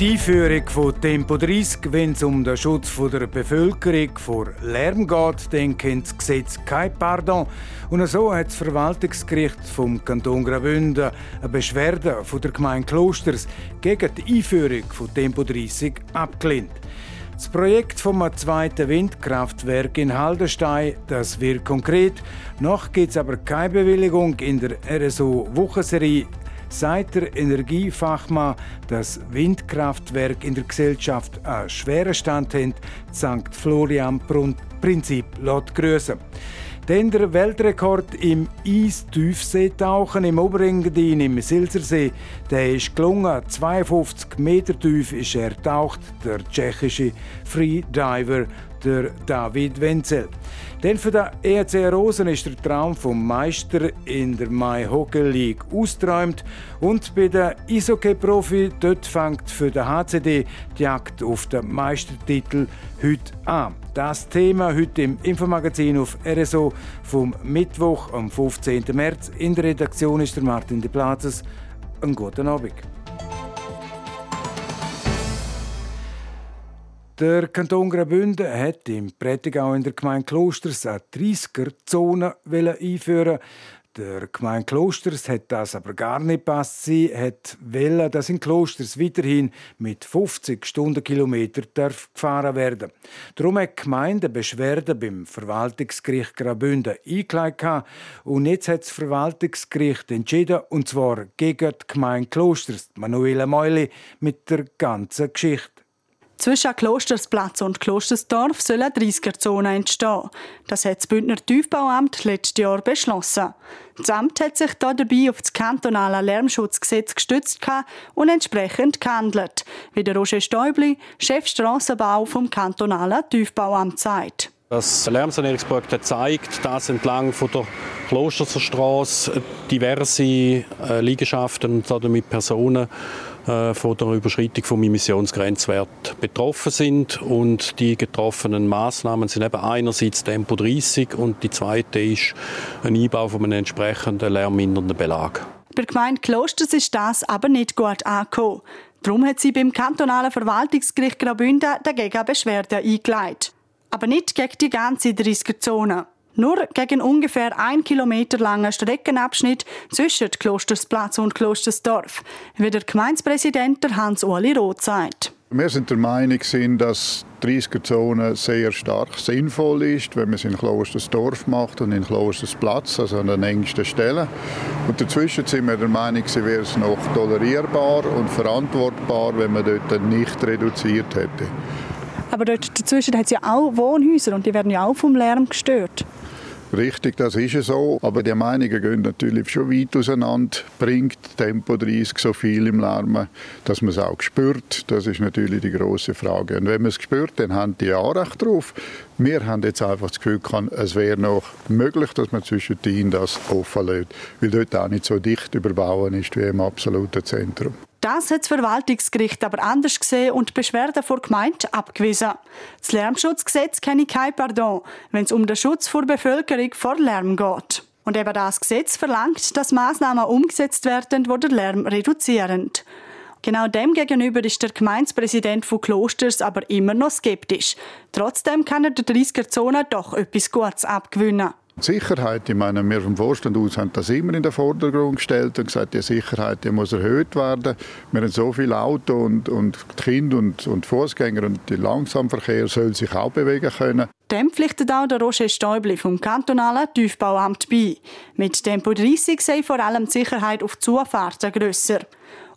Die Einführung von Tempo 30, wenn es um den Schutz der Bevölkerung vor Lärm geht, dann kennt das Gesetz kein Pardon. Und so hat das Verwaltungsgericht vom Kanton Graubünden eine Beschwerde von der Gemeinde Klosters gegen die Einführung von Tempo 30 abgelehnt. Das Projekt vom zweiten Windkraftwerk in Haldenstein, das wird konkret. Noch gibt es aber keine Bewilligung in der RSO-Wochenserie sagt der Energiefachmann, dass Windkraftwerk in der Gesellschaft einen schweren Stand haben, St. Florian Prinzip laut grüßen. Denn der Weltrekord im Eistiefseetauchen im Oberengadin im Silsersee, der ist gelungen. 52 Meter tief ist er taucht, der tschechische Freediver der David Wenzel. Denn für den ERC Rosen ist der Traum vom Meister in der Mai Hockey League ausgeträumt und bei den Eishockey-Profi dort fängt für den HCD die Jagd auf den Meistertitel heute an. Das Thema heute im Infomagazin auf RSO vom Mittwoch am 15. März. In der Redaktion ist der Martin de Plazes. Einen guten Abend. Der Kanton Graubünden hat im Prättigau in der Gemeinde Klosters eine 30er-Zone einführen. Der Gemeinde Klosters hat das aber gar nicht passt. Sie hat wollen, dass in Klosters weiterhin mit 50 Stundenkilometer gefahren werden. Darum hat die Gemeinde Beschwerde beim Verwaltungsgericht Graubünden eingelegt und jetzt hat das Verwaltungsgericht entschieden, und zwar gegen die Gemeinde Klosters, Manuela Meuli, mit der ganzen Geschichte. Zwischen Klostersplatz und Klostersdorf soll eine 30er-Zone entstehen. Das hat das Bündner Tiefbauamt letztes Jahr beschlossen. Das Amt hat sich dabei auf das kantonale Lärmschutzgesetz gestützt und entsprechend gehandelt, wie der Roger Stäubli, Chef Strassenbau vom kantonalen Tiefbauamt sagt. Das Lärmsanierungsprojekt zeigt, dass entlang von der Klosterstraße diverse äh, Liegenschaften und damit Personen von der Überschreitung vom Emissionsgrenzwert betroffen sind und die getroffenen Maßnahmen sind eben einerseits Tempo 30 und die zweite ist ein Einbau von einem entsprechenden lärmmindernden Belag. Bei Gemeinde Klosters ist das aber nicht gut angekommen. Darum hat sie beim kantonalen Verwaltungsgericht Graubünden dagegen Beschwerde eingeleitet. Aber nicht gegen die ganze 30er-Zone. Nur gegen ungefähr ein Kilometer langen Streckenabschnitt zwischen Klostersplatz und Klostersdorf, wie der Gemeindepräsident Hans-Uli Roth sagt. Wir sind der Meinung, dass die 30er-Zone sehr stark sinnvoll ist, wenn man es in Klostersdorf macht und in Klostersplatz, also an der engsten Stelle. Und dazwischen sind wir der Meinung, wäre es noch tolerierbar und verantwortbar, wenn man dort nicht reduziert hätte. Aber dort dazwischen hat es ja auch Wohnhäuser und die werden ja auch vom Lärm gestört. Richtig, das ist so. Aber die Meinungen gehen natürlich schon weit auseinander. Bringt Tempo 30 so viel im Lärm, dass man es auch spürt? Das ist natürlich die große Frage. Und wenn man es spürt, dann haben die auch recht drauf. Wir haben jetzt einfach das Gefühl, es wäre noch möglich, dass man zwischen ihnen das offen lässt, weil dort auch nicht so dicht überbauen ist wie im absoluten Zentrum. Das hat das Verwaltungsgericht aber anders gesehen und die Beschwerde vor Gemeinde abgewiesen. Das Lärmschutzgesetz kenne kein Pardon, wenn es um den Schutz der Bevölkerung vor Lärm geht. Und eben das Gesetz verlangt, dass Maßnahmen umgesetzt werden, die den Lärm reduzieren. Genau dem gegenüber ist der Gemeindepräsident von Klosters aber immer noch skeptisch. Trotzdem kann er der 30er-Zone doch etwas Gutes abgewinnen. Sicherheit, ich meine, wir vom Vorstand aus haben das immer in den Vordergrund gestellt und gesagt, die Sicherheit die muss erhöht werden. Wir haben so viele Autos und, und Kinder und, und Fußgänger und der Langsamverkehr soll sich auch bewegen können. Dem pflichtet auch der Roger Stäubli vom kantonalen Tiefbauamt bei. Mit Tempo 30 sei vor allem die Sicherheit auf Zufahrten grösser.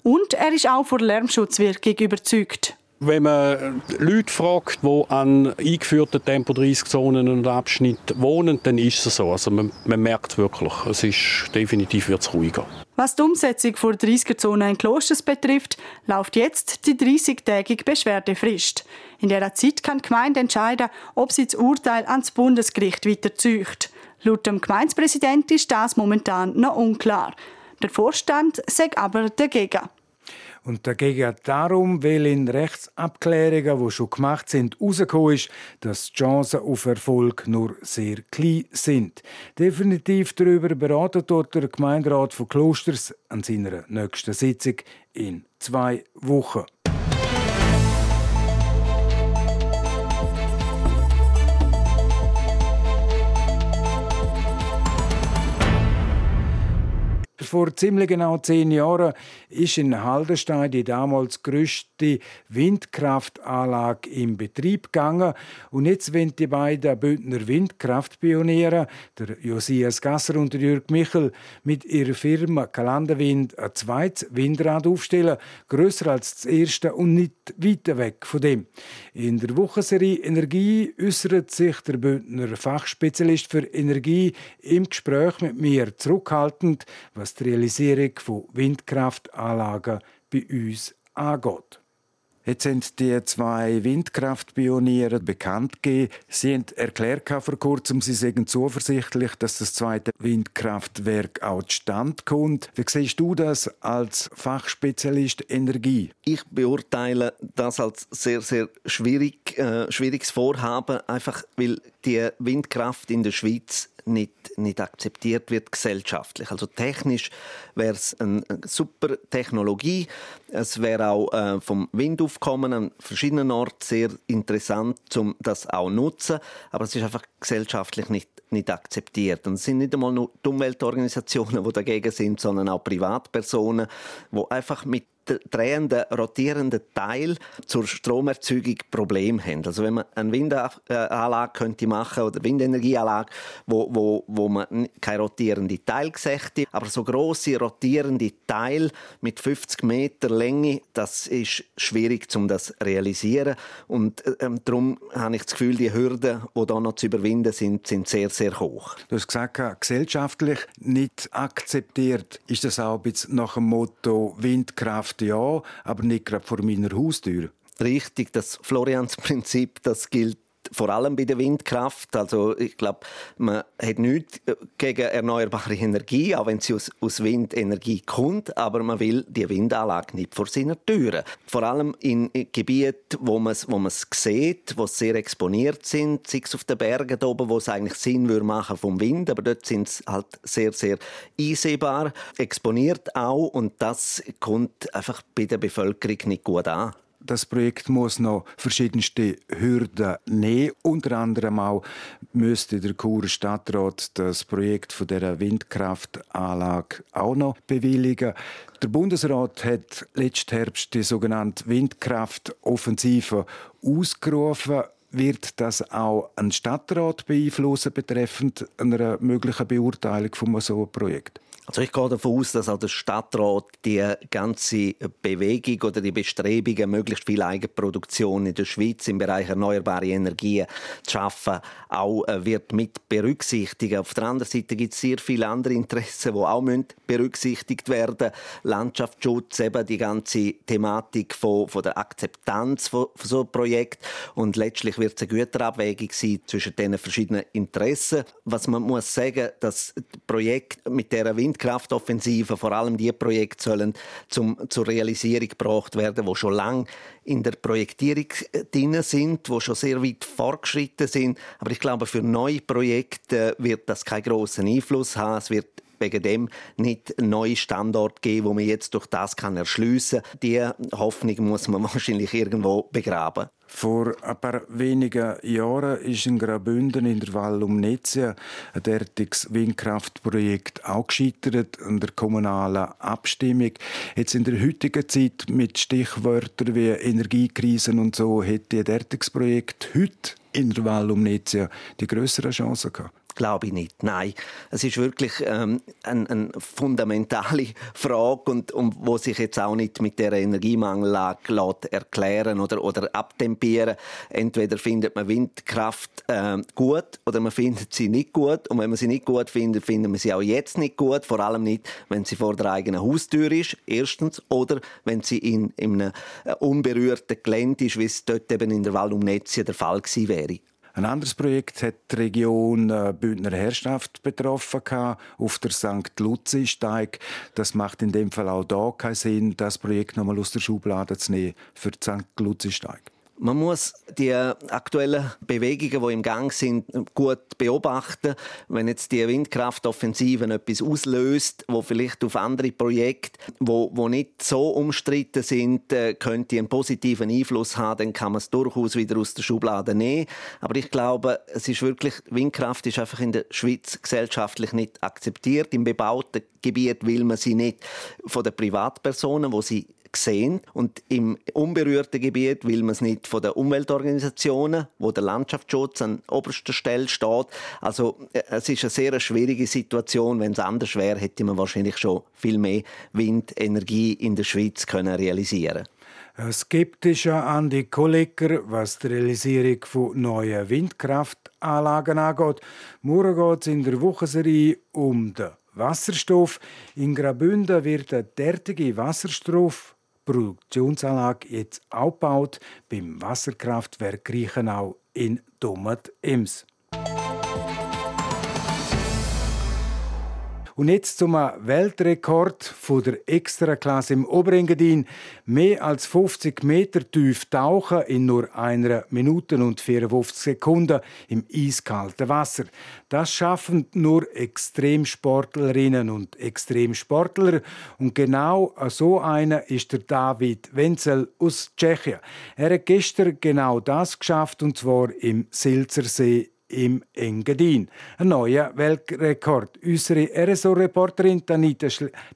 Und er ist auch vor Lärmschutzwirkung überzeugt. Wenn man Leute fragt, die an eingeführten Tempo-30-Zonen und Abschnitten wohnen, dann ist es so. Also man, man merkt es wirklich, es ist definitiv wird's ruhiger. Was die Umsetzung der 30er-Zone in Klosters betrifft, läuft jetzt die 30-tägige Beschwerdefrist. In dieser Zeit kann die Gemeinde entscheiden, ob sie das Urteil ans Bundesgericht weiterzieht. Laut dem Gemeindepräsidenten ist das momentan noch unklar. Der Vorstand sagt aber dagegen. Und dagegen darum, weil in Rechtsabklärungen, die schon gemacht sind, herausgekommen ist, dass die Chancen auf Erfolg nur sehr klein sind. Definitiv darüber beraten dort der Gemeinderat von Klosters an seiner nächsten Sitzung in zwei Wochen. Vor ziemlich genau zehn Jahren ist in Haldenstein die damals größte Windkraftanlage in Betrieb gegangen. Und jetzt wollen die beiden Bündner Windkraftpioniere, der Josias Gasser und der Jürg Michel, mit ihrer Firma Kalanderwind ein zweites Windrad aufstellen, grösser als das erste und nicht weiter weg von dem. In der Wochenserie Energie äußert sich der Bündner Fachspezialist für Energie im Gespräch mit mir zurückhaltend, was die Realisierung von Windkraftanlagen bei uns angeht. Jetzt sind die zwei Windkraftpioniere bekannt gegeben. Sie haben erklärt vor kurzem, sie seien zuversichtlich, dass das zweite Windkraftwerk auch zustande kommt. Wie siehst du das als Fachspezialist Energie? Ich beurteile das als sehr, sehr schwierig, äh, schwieriges Vorhaben, einfach weil die Windkraft in der Schweiz nicht, nicht akzeptiert wird gesellschaftlich. Also technisch wäre es eine super Technologie. Es wäre auch äh, vom Windaufkommen an verschiedenen Orten sehr interessant, um das auch zu nutzen. Aber es ist einfach gesellschaftlich nicht nicht akzeptiert. Und es sind nicht einmal nur die Umweltorganisationen, die dagegen sind, sondern auch Privatpersonen, die einfach mit drehenden, rotierenden Teil zur Stromerzeugung Problem haben. Also wenn man eine Windanlage könnte machen oder Windenergieanlage, wo, wo, wo man keine rotierende Teil sähe, aber so große rotierende Teil mit 50 Meter Länge, das ist schwierig, um das zu realisieren. Und ähm, darum habe ich das Gefühl, die Hürden, die da noch zu überwinden sind, sind sehr, sehr hoch. Du hast gesagt, gesellschaftlich nicht akzeptiert. Ist das auch nach dem Motto Windkraft Windkraft ja, aber nicht gerade vor meiner Haustür. Richtig, das Florians-Prinzip, das gilt vor allem bei der Windkraft. Also ich glaube, man hat nichts äh, gegen erneuerbare Energie, auch wenn sie aus, aus Windenergie kommt, aber man will die Windanlage nicht vor seiner Türen. Vor allem in Gebieten, wo man es wo sieht, wo sehr exponiert sind, sei es auf den Bergen oben, wo es eigentlich Sinn würde machen vom Wind, aber dort sind es halt sehr, sehr einsehbar, exponiert auch und das kommt einfach bei der Bevölkerung nicht gut an das Projekt muss noch verschiedenste Hürden nehmen. Unter anderem auch müsste der Churer Stadtrat das Projekt von der Windkraftanlage auch noch bewilligen. Der Bundesrat hat letzten Herbst die sogenannte Windkraftoffensive ausgerufen. Wird das auch ein Stadtrat beeinflussen betreffend einer möglichen Beurteilung von so einem Projekt? Also ich gehe davon aus, dass auch der Stadtrat die ganze Bewegung oder die Bestrebungen, möglichst viel Eigenproduktion in der Schweiz im Bereich erneuerbare Energien zu schaffen, auch äh, wird mit berücksichtigen. Auf der anderen Seite gibt es sehr viele andere Interessen, die auch berücksichtigt werden Landschaftsschutz, eben die ganze Thematik von, von der Akzeptanz von, von so einem Projekt und letztlich wird es eine Güterabwägung sein zwischen diesen verschiedenen Interessen. Was man muss sagen, dass das Projekt mit der Wind Windkraftoffensive vor allem die Projekte sollen zum, zur Realisierung gebracht werden, wo schon lange in der Projektierung äh, drin sind, wo schon sehr weit fortgeschritten sind. Aber ich glaube, für neue Projekte wird das keinen großen Einfluss haben. Es wird wegen dem nicht neuen Standort geben, wo man jetzt durch das kann erschliessen. Die Hoffnung muss man wahrscheinlich irgendwo begraben. Vor ein paar wenigen Jahren ist in Graubünden in der Val um Netzia ein derartiges Windkraftprojekt auch gescheitert an der kommunalen Abstimmung. Jetzt in der heutigen Zeit mit Stichwörtern wie Energiekrisen und so hätte ein derartiges Projekt heute in der Val um Netzia die größere Chance gehabt glaube ich nicht. Nein, es ist wirklich ähm, eine, eine fundamentale Frage und, und wo sich jetzt auch nicht mit der Energiemangellage erklären oder, oder abtempieren. Entweder findet man Windkraft äh, gut oder man findet sie nicht gut. Und wenn man sie nicht gut findet, findet man sie auch jetzt nicht gut. Vor allem nicht, wenn sie vor der eigenen Haustür ist, erstens, oder wenn sie in, in einem äh, unberührten Gelände ist, wie es dort eben in der Wald um Netzien der Fall gewesen wäre. Ein anderes Projekt hat die Region äh, Bündner Herrschaft betroffen auf der St. Luzi-Steig. Das macht in dem Fall auch da keinen Sinn, das Projekt nochmal aus der Schublade zu nehmen für die St. Luzi-Steig. Man muss die aktuellen Bewegungen, die im Gang sind, gut beobachten. Wenn jetzt die Windkraftoffensive etwas auslöst, wo vielleicht auf andere Projekte, wo, wo nicht so umstritten sind, äh, könnte einen positiven Einfluss haben, dann kann man es durchaus wieder aus der Schublade nehmen. Aber ich glaube, es ist wirklich, Windkraft ist einfach in der Schweiz gesellschaftlich nicht akzeptiert. Im bebauten Gebiet will man sie nicht von den Privatpersonen, wo sie sehen. Und im unberührten Gebiet will man es nicht von den Umweltorganisationen, wo der Landschaftsschutz an oberster Stelle steht. Also äh, es ist eine sehr schwierige Situation. Wenn es anders wäre, hätte man wahrscheinlich schon viel mehr Windenergie in der Schweiz können realisieren Skeptischer an die Kollegen, was die Realisierung von neuen Windkraftanlagen angeht. Morgen geht es in der Wochenserie um den Wasserstoff. In Graubünden wird eine derartige Wasserstoff Produktionsanlage jetzt aufgebaut beim Wasserkraftwerk Griechenau in Domat-Ems. Und jetzt zum Weltrekord von der Extraklasse im Oberengadin. Mehr als 50 Meter tief tauchen in nur einer Minute und 54 Sekunden im eiskalten Wasser. Das schaffen nur Extremsportlerinnen und Extremsportler. Und genau so einer ist der David Wenzel aus Tschechien. Er hat gestern genau das geschafft, und zwar im Silzersee im Engadin. Ein neuer Weltrekord. Unsere RSO-Reporterin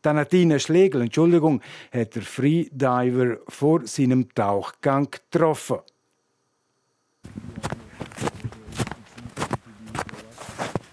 Tanatina Schlegel Entschuldigung, hat der Freediver vor seinem Tauchgang getroffen.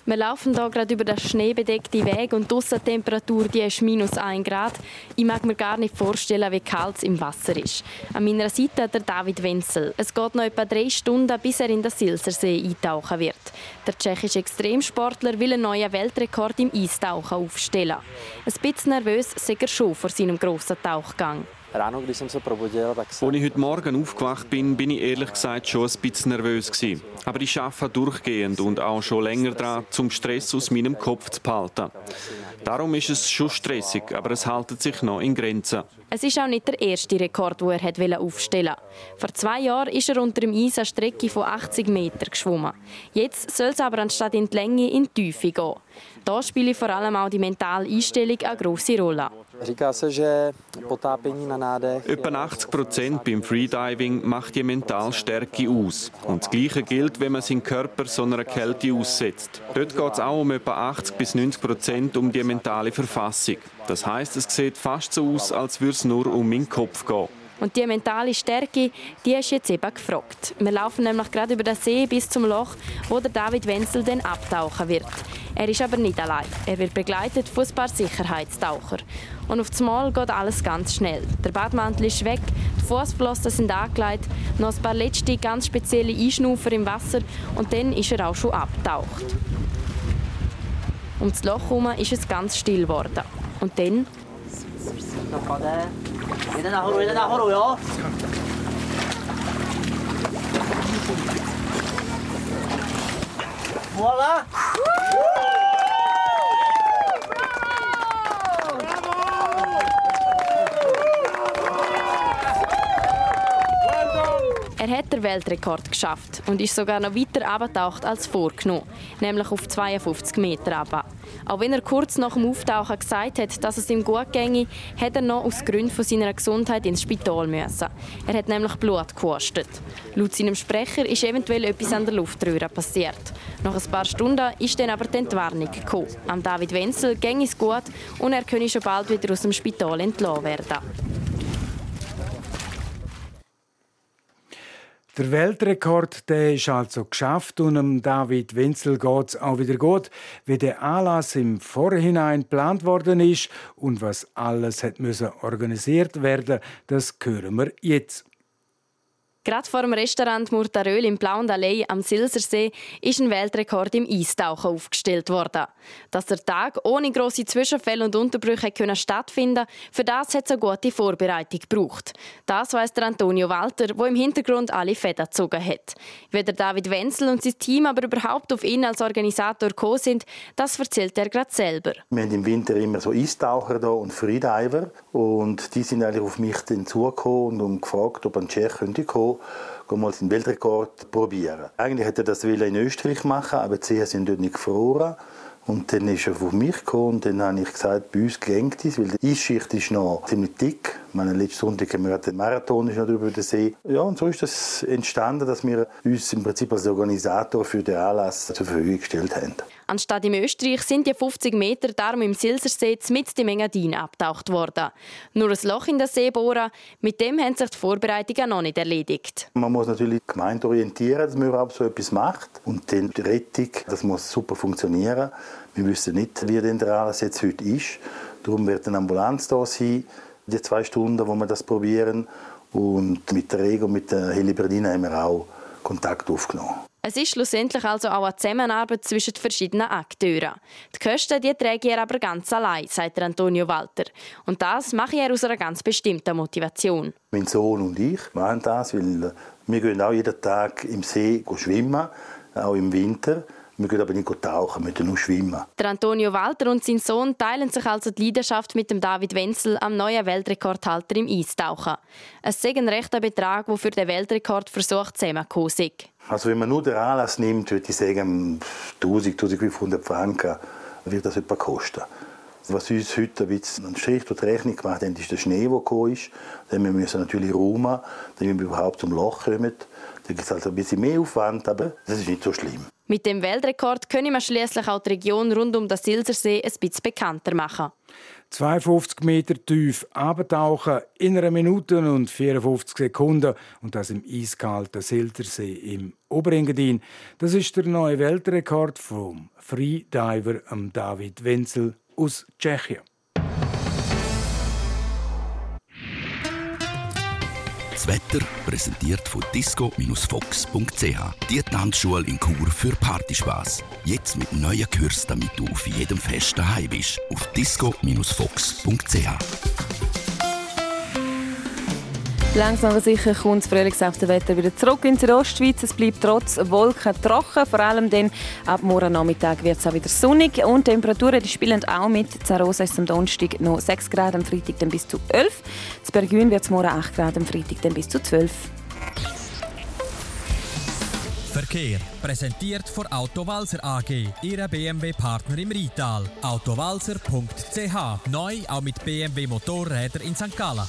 Wir laufen hier gerade über den schneebedeckten Weg und die Temperatur die ist minus 1 Grad. Ich mag mir gar nicht vorstellen, wie kalt es im Wasser ist. An meiner Seite der David Wenzel. Es geht noch etwa drei Stunden, bis er in den Silsersee eintauchen wird. Der tschechische Extremsportler will einen neuen Weltrekord im Eistauchen aufstellen. Ein bisschen nervös ist er schon vor seinem grossen Tauchgang. Als ich heute Morgen aufgewacht bin, bin ich ehrlich gesagt schon ein bisschen nervös gewesen. Aber ich arbeite durchgehend und auch schon länger daran, zum Stress aus meinem Kopf zu behalten. Darum ist es schon stressig, aber es hält sich noch in Grenzen. Es ist auch nicht der erste Rekord, den er aufstellen wollte. Vor zwei Jahren ist er unter dem Eis eine Strecke von 80 Metern geschwommen. Jetzt soll es aber anstatt in die Länge in die Tiefe gehen. Da spielt vor allem auch die mentale Einstellung eine grosse Rolle. Etwa 80 Prozent beim Freediving macht die Mentalstärke aus. Und das Gleiche gilt, wenn man seinen Körper so einer Kälte aussetzt. Dort geht es auch um etwa 80 bis 90 Prozent um die mentale Verfassung. Das heißt, es sieht fast so aus, als würde es nur um meinen Kopf gehen. Und die mentale Stärke, die ist jetzt eben gefragt. Wir laufen nämlich gerade über den See bis zum Loch, wo der David Wenzel dann abtauchen wird. Er ist aber nicht allein. Er wird begleitet von ein paar Sicherheitstauchern. Und auf einmal geht alles ganz schnell. Der Badmantel ist weg, die Fußflossen sind angelegt, noch ein paar letzte ganz spezielle Einschnaufer im Wasser und dann ist er auch schon abgetaucht. Um das Loch herum ist es ganz still geworden. Und dann... Jeden nahoru, jeden nahoru, jo? Voila! Er hat den Weltrekord geschafft und ist sogar noch weiter abgetaucht als vorgenommen, nämlich auf 52 Meter runter. Auch wenn er kurz nach dem Auftauchen gesagt hat, dass es ihm gut ginge, hat er noch aus Gründen seiner Gesundheit ins Spital müssen. Er hat nämlich Blut gekostet. Laut seinem Sprecher ist eventuell etwas an der Luftröhre passiert. Nach ein paar Stunden ist dann aber die Entwarnung gekommen. Am David Wenzel ging es gut und er könne schon bald wieder aus dem Spital entlassen werden. Der Weltrekord der ist also geschafft und dem David Wenzel geht es auch wieder gut, wie der Anlass im Vorhinein geplant worden ist und was alles hat müssen organisiert werden, das hören wir jetzt. Gerade vor dem Restaurant Murtaröl im Blauen Allee am Silsersee ist ein Weltrekord im Eistauchen aufgestellt worden. Dass der Tag ohne grosse Zwischenfälle und Unterbrüche können stattfinden für das hat es eine gute Vorbereitung gebraucht. Das weiss der Antonio Walter, der im Hintergrund alle Fäden gezogen hat. Wie der David Wenzel und sein Team aber überhaupt auf ihn als Organisator gekommen sind, das erzählt er gerade selber. Wir haben im Winter immer so Eistaucher da und Freediver und die sind eigentlich auf mich zugekommen und gefragt, ob ein Tschech könnte gehen mal den Weltrekord probieren. Eigentlich hätte er das in Österreich machen aber die Seen sind dort nicht gefroren. Und dann ist er auf mich gekommen und dann habe ich gesagt, bei uns gelenkt es, weil die Eisschicht ist noch ziemlich dick. Meine, letzten Sonntag haben wir den Marathon ist noch über den See. Ja, und so ist das entstanden, dass wir uns im Prinzip als Organisator für den Anlass zur Verfügung gestellt haben. Anstatt im Österreich sind die 50 Meter darum im Silsersee mit dem Engadin abtaucht worden. Nur ein Loch in den See bohren, mit dem haben sich die Vorbereitungen noch nicht erledigt. Man muss natürlich die Gemeinde orientieren, dass man überhaupt so etwas macht. Und dann die Rettung, das muss super funktionieren. Wir wissen nicht, wie denn der Anlass jetzt heute ist. Darum wird eine Ambulanz da sein, die zwei Stunden, wo wir das probieren. Und mit der Rego, mit der Heliberdina haben wir auch Kontakt aufgenommen. Es ist schlussendlich also auch eine Zusammenarbeit zwischen den verschiedenen Akteuren. Die Kosten die trägt er aber ganz allein, sagt Antonio Walter. Und das mache er aus einer ganz bestimmten Motivation. Mein Sohn und ich machen das, weil wir gehen auch jeden Tag im See schwimmen, auch im Winter. Wir gehen aber nicht tauchen, wir nur schwimmen. Der Antonio Walter und sein Sohn teilen sich also die Leidenschaft mit dem David Wenzel, am neuen Weltrekordhalter im Eistauchen. Es ist ein rechter Betrag, der für den Weltrekordversuch zusammengekommen ist. Also wenn man nur den Anlass nimmt, würde ich sagen, 1000, 1500 Franken wird das etwa kosten. Was uns heute ein bisschen einen Strich durch die Rechnung gemacht hat, ist der Schnee, der gekommen ist. Dann müssen wir natürlich räumen, damit wir überhaupt zum Loch kommen. Da gibt es also ein bisschen mehr Aufwand, aber das ist nicht so schlimm. Mit dem Weltrekord können wir schließlich auch die Region rund um den Silsersee ein bisschen bekannter machen. 52 Meter tief abtauchen in einer Minute und 54 Sekunden und das im eiskalten Siltersee im Oberengadin. Das ist der neue Weltrekord vom Freediver David Wenzel aus Tschechien. Das Wetter präsentiert von disco-fox.ch. Die Tanzschule in Chur für Partyspaß. Jetzt mit neuen Kürzen, damit du auf jedem Fest daheim bist. Auf disco-fox.ch. Langsam aber sicher kommt das frühlingshafte Wetter wieder zurück in die Ostschweiz. Es bleibt trotz Wolken trocken, vor allem dann ab morgen Nachmittag wird es auch wieder sonnig und die Temperaturen die spielen auch mit. Zarosa ist am Donnerstag noch 6 Grad, am Freitag dann bis zu 11. In Bergün wird es morgen 8 Grad, am Freitag dann bis zu 12. Verkehr präsentiert von Autowalzer AG, Ihrer BMW-Partner im Rital. Autowalzer.ch neu auch mit BMW Motorräder in St. Gallen.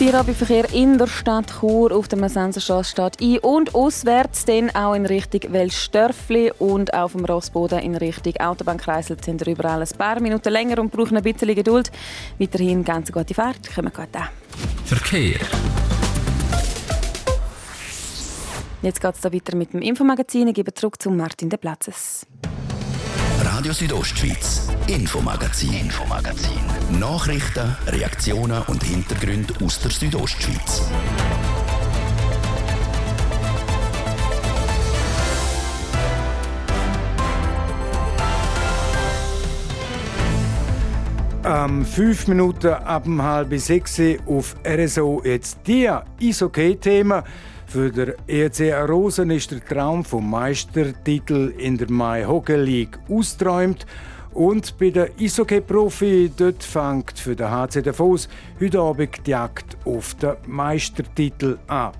Feierabendverkehr in der Stadt Chur auf der Messenserstraße steht ein und auswärts dann auch in Richtung Welstörfli und auf dem Rossboden in Richtung Autobahnkreisel sind wir überall ein paar Minuten länger und brauchen ein bisschen Geduld. Weiterhin ganz gute Fahrt, kommen gut an. Verkehr. Jetzt geht es weiter mit dem Infomagazin. Ich gebe zurück zu Martin de Platzes. Radio Südostschweiz, Infomagazin, Infomagazin. Nachrichten, Reaktionen und Hintergründe aus der Südostschweiz. Ähm, fünf Minuten ab halb sechs auf RSO jetzt die Eishockey-Themen. Für den EC Rosen ist der Traum vom Meistertitel in der Mai Hockey League ausgeträumt. Und bei den Eishockey-Profi dort fängt für den HC Davos heute Abend die Jagd auf den Meistertitel an.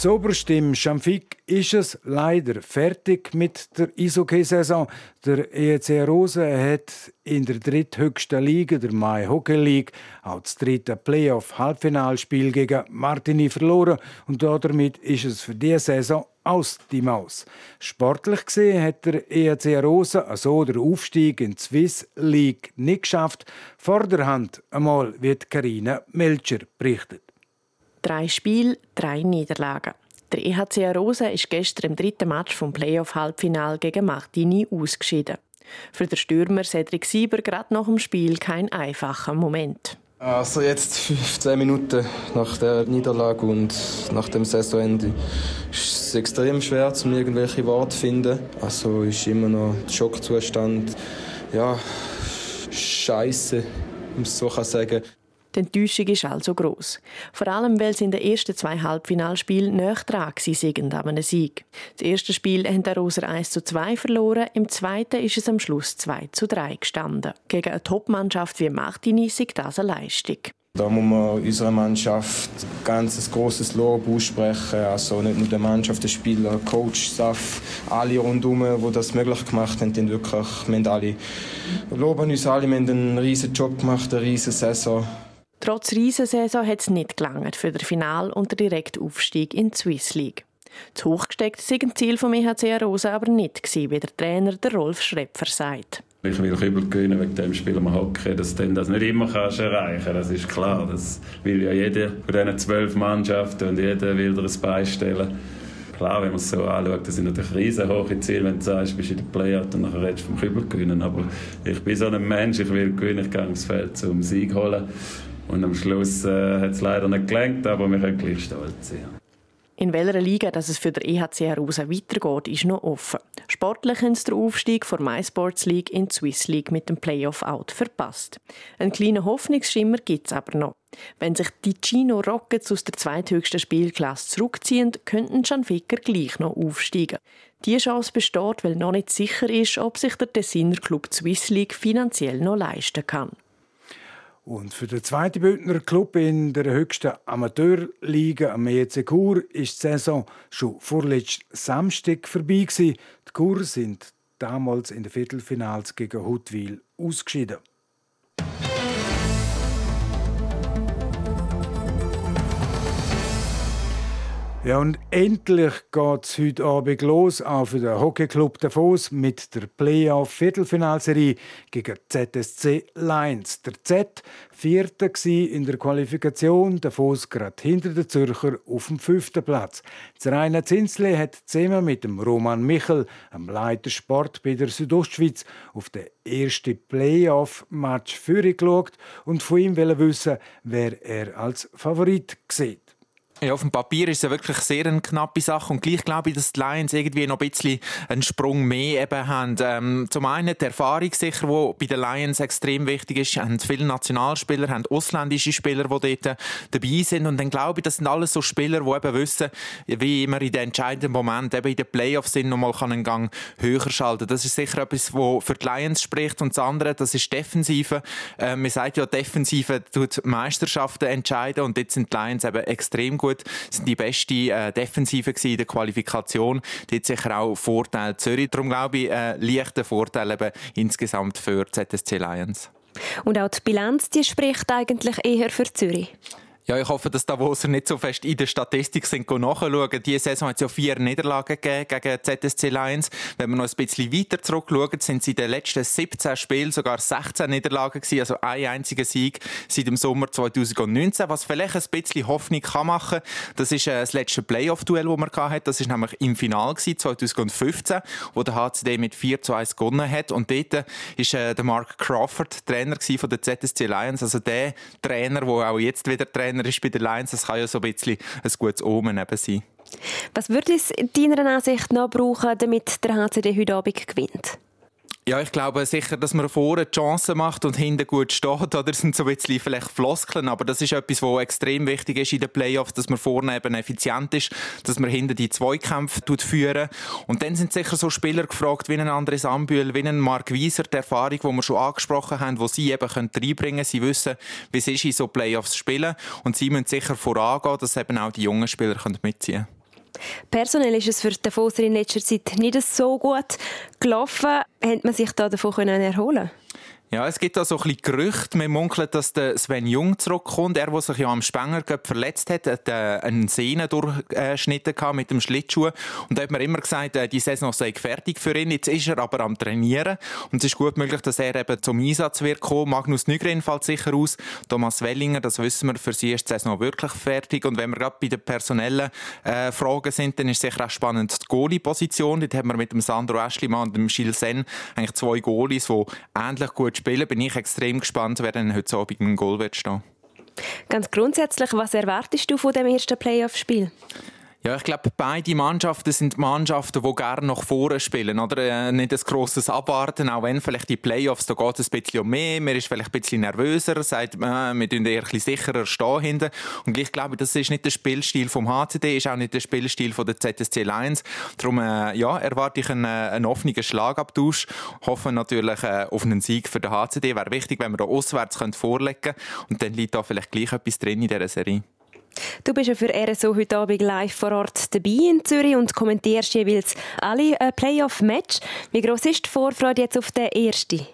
Zoberst im Schamfik ist es leider fertig mit der Eishockey-Saison. Der EC Rose hat in der dritthöchsten Liga, der Mai Hockey League, auch das dritte Playoff-Halbfinalspiel gegen Martini verloren und damit ist es für diese Saison aus die Maus. Sportlich gesehen hat der EC Rose also der Aufstieg in die Swiss League nicht geschafft. Vorderhand einmal wird Karina Melcher berichtet. Drei Spiele, drei Niederlagen. Der EHC Rosa ist gestern im dritten Match vom Playoff-Halbfinal gegen Martini ausgeschieden. Für den Stürmer Cedric Sieber gerade nach dem Spiel kein einfacher Moment. Also jetzt 15 Minuten nach der Niederlage und nach dem Saisonende ist es extrem schwer, um irgendwelche Worte zu finden. Also ist immer noch der Schockzustand. Ja, Scheiße, um es so kann sagen. Die Enttäuschung ist also gross. Vor allem, weil sie in den ersten zwei Halbfinalspielen näher dran waren an einem Sieg. Das erste Spiel haben die Roser 1 zu 2 verloren, im zweiten ist es am Schluss 2 zu 3 gestanden. Gegen eine Topmannschaft wie Martini ist das eine Leistung. Da muss man unserer Mannschaft ganz ein grosses Lob aussprechen. Also nicht nur der Mannschaft, der Spieler, Coach, Staff, alle rundherum, die das möglich gemacht haben. Wirklich, wir haben alle, loben uns alle, wir haben einen riesen Job gemacht, eine riesen Saison. Trotz Riesensaison hat es nicht gelangt für den Final und den direkten Aufstieg in die Swiss League. Zu hoch gesteckt war ein Ziel vom EHC Rosa aber nicht, wie der Trainer der Rolf Schrepfer sagt. Ich will Kübel gewinnen, wegen dem spielen wir Hockey. Dass du das nicht immer kannst erreichen das ist klar. Das will ja jeder von diesen zwölf Mannschaften und jeder will dir ein beistellen. Klar, wenn man es so anschaut, das sind natürlich riesenhohe Ziele, wenn du sagst, du bist in der Playout und nachher redest du vom Kübel gewinnen. Aber ich bin so ein Mensch, ich will gewinnen, ich gehe ins Feld zum Sieg holen. Und am Schluss äh, hat es leider nicht gelangt, aber wir können gleich stolz sein. In welcher Liga dass es für den EHC Arosa weitergeht, ist noch offen. Sportlich haben sie den Aufstieg von MySports League in die Swiss League mit dem Playoff-Out verpasst. Einen kleinen Hoffnungsschimmer gibt es aber noch. Wenn sich die Chino Rockets aus der zweithöchsten Spielklasse zurückziehen, könnten Schanficker gleich noch aufsteigen. Die Chance besteht, weil noch nicht sicher ist, ob sich der Tessiner Club Swiss League finanziell noch leisten kann. Und für den zweiten Bündner Club in der höchsten Amateurliga am EC Chur ist die Saison schon vorletzten Samstag vorbei gewesen. Die Chur sind damals in den Viertelfinals gegen Huttwil ausgeschieden. Ja, und endlich geht es heute Abend los, auch für den Hockeyclub Davos mit der Playoff-Viertelfinalserie gegen ZSC Lions. Der Z, Vierter in der Qualifikation, Davos gerade hinter den Zürcher auf dem fünften Platz. Das Rainer Zinsle hat zusammen mit dem Roman Michel, am Leiter Sport bei der Südostschweiz, auf den ersten Playoff-Match vorgeschaut und von ihm wissen, wer er als Favorit sieht. Ja, auf dem Papier ist es ja wirklich sehr eine knappe Sache und gleich glaube ich, dass die Lions irgendwie noch ein bisschen einen Sprung mehr eben haben. Ähm, zum einen die Erfahrung sicher, die bei den Lions extrem wichtig ist, haben viele Nationalspieler, haben ausländische Spieler, die dort dabei sind und dann glaube ich, das sind alles so Spieler, die eben wissen, wie immer in den entscheidenden Momenten, eben in den Playoffs sind, nochmal einen Gang höher schalten. Das ist sicher etwas, was für die Lions spricht und das andere, das ist Defensive. Ähm, man sagt ja, Defensive tut Meisterschaften entscheiden und jetzt sind die Lions eben extrem gut gut, sind die beste äh, Defensive in der Qualifikation. Hat sicher auch Vorteil Zürich. Darum glaube ich, äh, leichter Vorteil eben insgesamt für ZSC Lions. Und auch die Bilanz, die spricht eigentlich eher für Zürich. Ja, ich hoffe, dass Davoser nicht so fest in der Statistik sind nachschauen. Diese Saison hat es ja vier Niederlagen gegeben gegen ZSC Lions. Wenn wir noch ein bisschen weiter zurückschauen, sind sie in den letzten 17 Spielen sogar 16 Niederlagen gewesen, also ein einziger Sieg seit dem Sommer 2019, was vielleicht ein bisschen Hoffnung kann machen. Das ist äh, das letzte Playoff-Duell, das man hatte. Das ist nämlich im Finale 2015, wo der HCD mit 4 zu 1 gewonnen hat. Und dort ist äh, der Mark Crawford Trainer von der ZSC Lions, also der Trainer, der auch jetzt wieder Trainer Trainer ist bei den Lions, das kann ja so ein bisschen ein gutes Omen eben sein. Was würde es deiner Ansicht noch brauchen, damit der HCD heute Abend gewinnt? Ja, ich glaube sicher, dass man vorne die Chance macht und hinten gut steht. Oder sind so ein bisschen vielleicht Floskeln, aber das ist etwas, was extrem wichtig ist in den Playoffs, dass man vorne eben effizient ist, dass man hinten die Zweikämpfe führen Und dann sind sicher so Spieler gefragt, wie ein Andres Ambühl, wie ein Mark Wieser, die Erfahrung, die wir schon angesprochen haben, wo sie eben reinbringen können. Sie wissen, wie es ist, in so Playoffs zu spielen. Und sie müssen sicher vorangehen, dass eben auch die jungen Spieler mitziehen können. Personell ist es für den Foser in letzter Zeit nicht so gut gelaufen. Hat man sich da davon erholen Ja, es gibt da so ein bisschen Gerüchte. Man munkelt, dass der Sven Jung zurückkommt. Er, der sich ja am Spenger verletzt hat, hat äh, einen Sehne durchgeschnitten mit dem Schlittschuh. Und da hat man immer gesagt, äh, die Saison sei fertig für ihn. Jetzt ist er aber am Trainieren. Und es ist gut möglich, dass er eben zum Einsatz wird kommen. Magnus Nygren fällt sicher aus. Thomas Wellinger, das wissen wir, für sie ist die Saison wirklich fertig. Und wenn wir gerade bei den personellen äh, Fragen sind, dann ist sicher auch spannend die Goalie-Position. Dort haben wir mit dem Sandro Aschlimann und dem Gilles Sen eigentlich zwei Goalies, die ähnlich gut spielen, bin ich extrem gespannt, wer dann heute Abend im Goal wird stehen. Ganz grundsätzlich, was erwartest du von dem ersten Playoff-Spiel? Ja, ich glaube, beide Mannschaften sind Mannschaften, die gerne nach vorne spielen. Oder? Äh, nicht ein grosses Abwarten, auch wenn vielleicht die Playoffs, da geht es ein bisschen um mehr. Man ist vielleicht ein bisschen nervöser, sagt, äh, wir tun eher ein bisschen sicherer stehen hinten. Und ich glaube, das ist nicht der Spielstil vom HCD, ist auch nicht der Spielstil von der ZSC Lions. Darum äh, ja, erwarte ich einen, äh, einen offenen Schlagabtausch. Hoffe natürlich äh, auf einen Sieg für den HCD. Wäre wichtig, wenn wir da auswärts vorlegen können. Und dann liegt da vielleicht gleich etwas drin in dieser Serie. Du bist ja für RSO heute Abend live vor Ort dabei in Zürich und kommentierst jeweils alle äh, Playoff-Match. Wie groß ist die Vorfreude jetzt auf den ersten?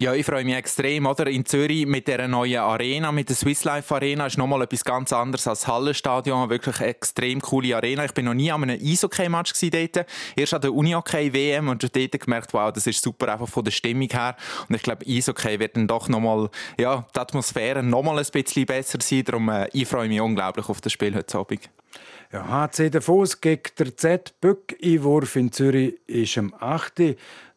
Ja, ich freue mich extrem, oder? In Zürich mit der neuen Arena, mit der Swiss Life Arena, ist nochmal etwas ganz anderes als Hallenstadion. Wirklich eine extrem coole Arena. Ich bin noch nie an einem Eishockey-Match dort. Erst an der Unihockey-WM und dort gemerkt, wow, das ist super einfach von der Stimmung her. Und ich glaube, Eishockey wird dann doch nochmal, ja, die Atmosphäre nochmal ein bisschen besser sein. Darum, äh, ich freue mich unglaublich auf das Spiel heute Abend. Ja, HC Davos gegen der Z Böck Einwurf in Zürich ist am 8.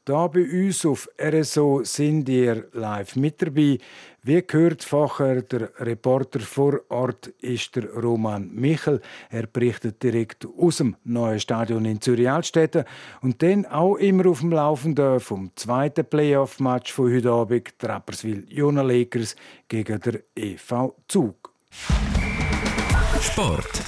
Da bei uns auf RSO sind ihr live mit dabei. Wie gehört vorher, der Reporter vor Ort ist der Roman Michel. Er berichtet direkt aus dem neuen Stadion in Zürich-Altstetten. Und dann auch immer auf dem Laufenden vom zweiten Playoff-Match von heute Abend, Trapperswil Jona Lakers gegen der EV Zug. Sport.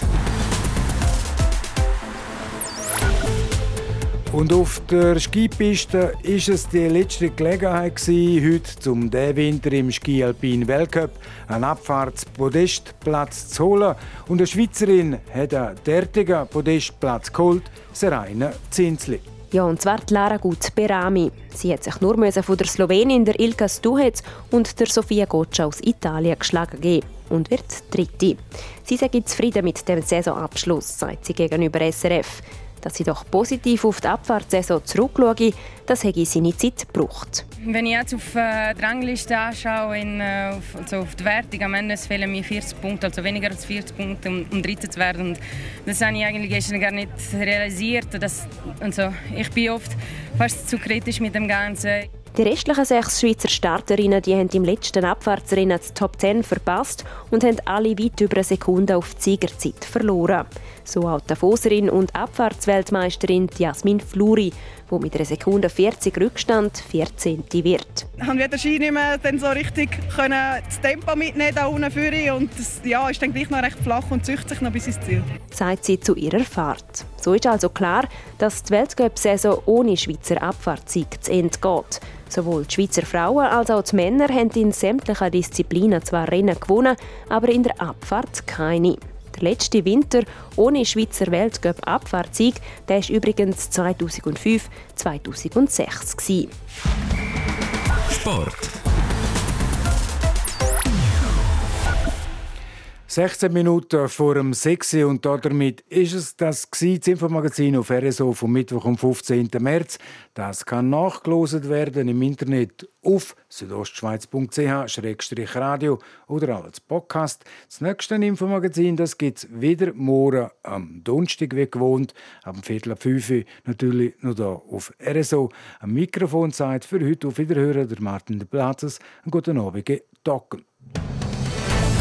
Und auf der Skipiste ist es die letzte Gelegenheit gewesen, heute zum diesen Winter im Ski Alpin Weltcup einen Abfahrtspodestplatz zu holen. Und eine Schweizerin hat einen derartigen Podestplatz geholt, Seraina Zinsli. Ja, und zwar die Lara Gut Berami. Sie hat sich nur von der Slowenin der Ilka Stuhec und der Sofia Goccia aus Italien geschlagen gegeben und wird Dritte. Sie sagt zufrieden mit dem Saisonabschluss, sagt sie gegenüber SRF dass sie doch positiv auf die Abfahrtsaison zurückschaue, das hätte seine Zeit gebraucht. Wenn ich jetzt auf äh, die Rangliste anschaue, in, äh, auf, also auf die Wertung, am Ende fehlen mir 40 Punkte, also weniger als 40 Punkte, um, um Dritter zu werden. Und das habe ich eigentlich gestern gar nicht realisiert. Dass, also, ich bin oft fast zu kritisch mit dem Ganzen. Die restlichen sechs Schweizer Starterinnen die haben im letzten Abfahrtsrennen die Top 10 verpasst und haben alle weit über eine Sekunde auf die Siegerzeit verloren. So auch die Foserin und Abfahrtsweltmeisterin Jasmin Fluri, die mit einer Sekunde 40 Rückstand 14. wird. Ich konnte den Ski nicht mehr dann so richtig können das Tempo mitnehmen da unten führen und das ja, ist dann gleich noch recht flach und züchtet sich noch bis ins Ziel. Sagt sie zu ihrer Fahrt. So ist also klar, dass die Weltcup-Saison ohne Schweizer Abfahrtssieg zu Ende geht. Sowohl die Schweizer Frauen als auch die Männer haben in sämtlichen Disziplinen zwar Rennen gewonnen, aber in der Abfahrt keine. Der letzte Winter ohne Schweizer Weltcup-Abfahrtsieg war übrigens 2005-2006. Sport. 16 Minuten vor dem 6 und damit ist es das, Infomagazin auf RSO vom Mittwoch, am 15. März. Das kann nachgelost werden im Internet auf südostschweiz.ch-radio oder als Podcast. Das nächste Infomagazin gibt es wieder morgen am Donnerstag wie gewohnt, am Viertel ab 5 Uhr natürlich noch hier auf RSO. Am Mikrofon sagt für heute auf Wiederhören der Martin de Platzes. Einen guten Abend, Docken.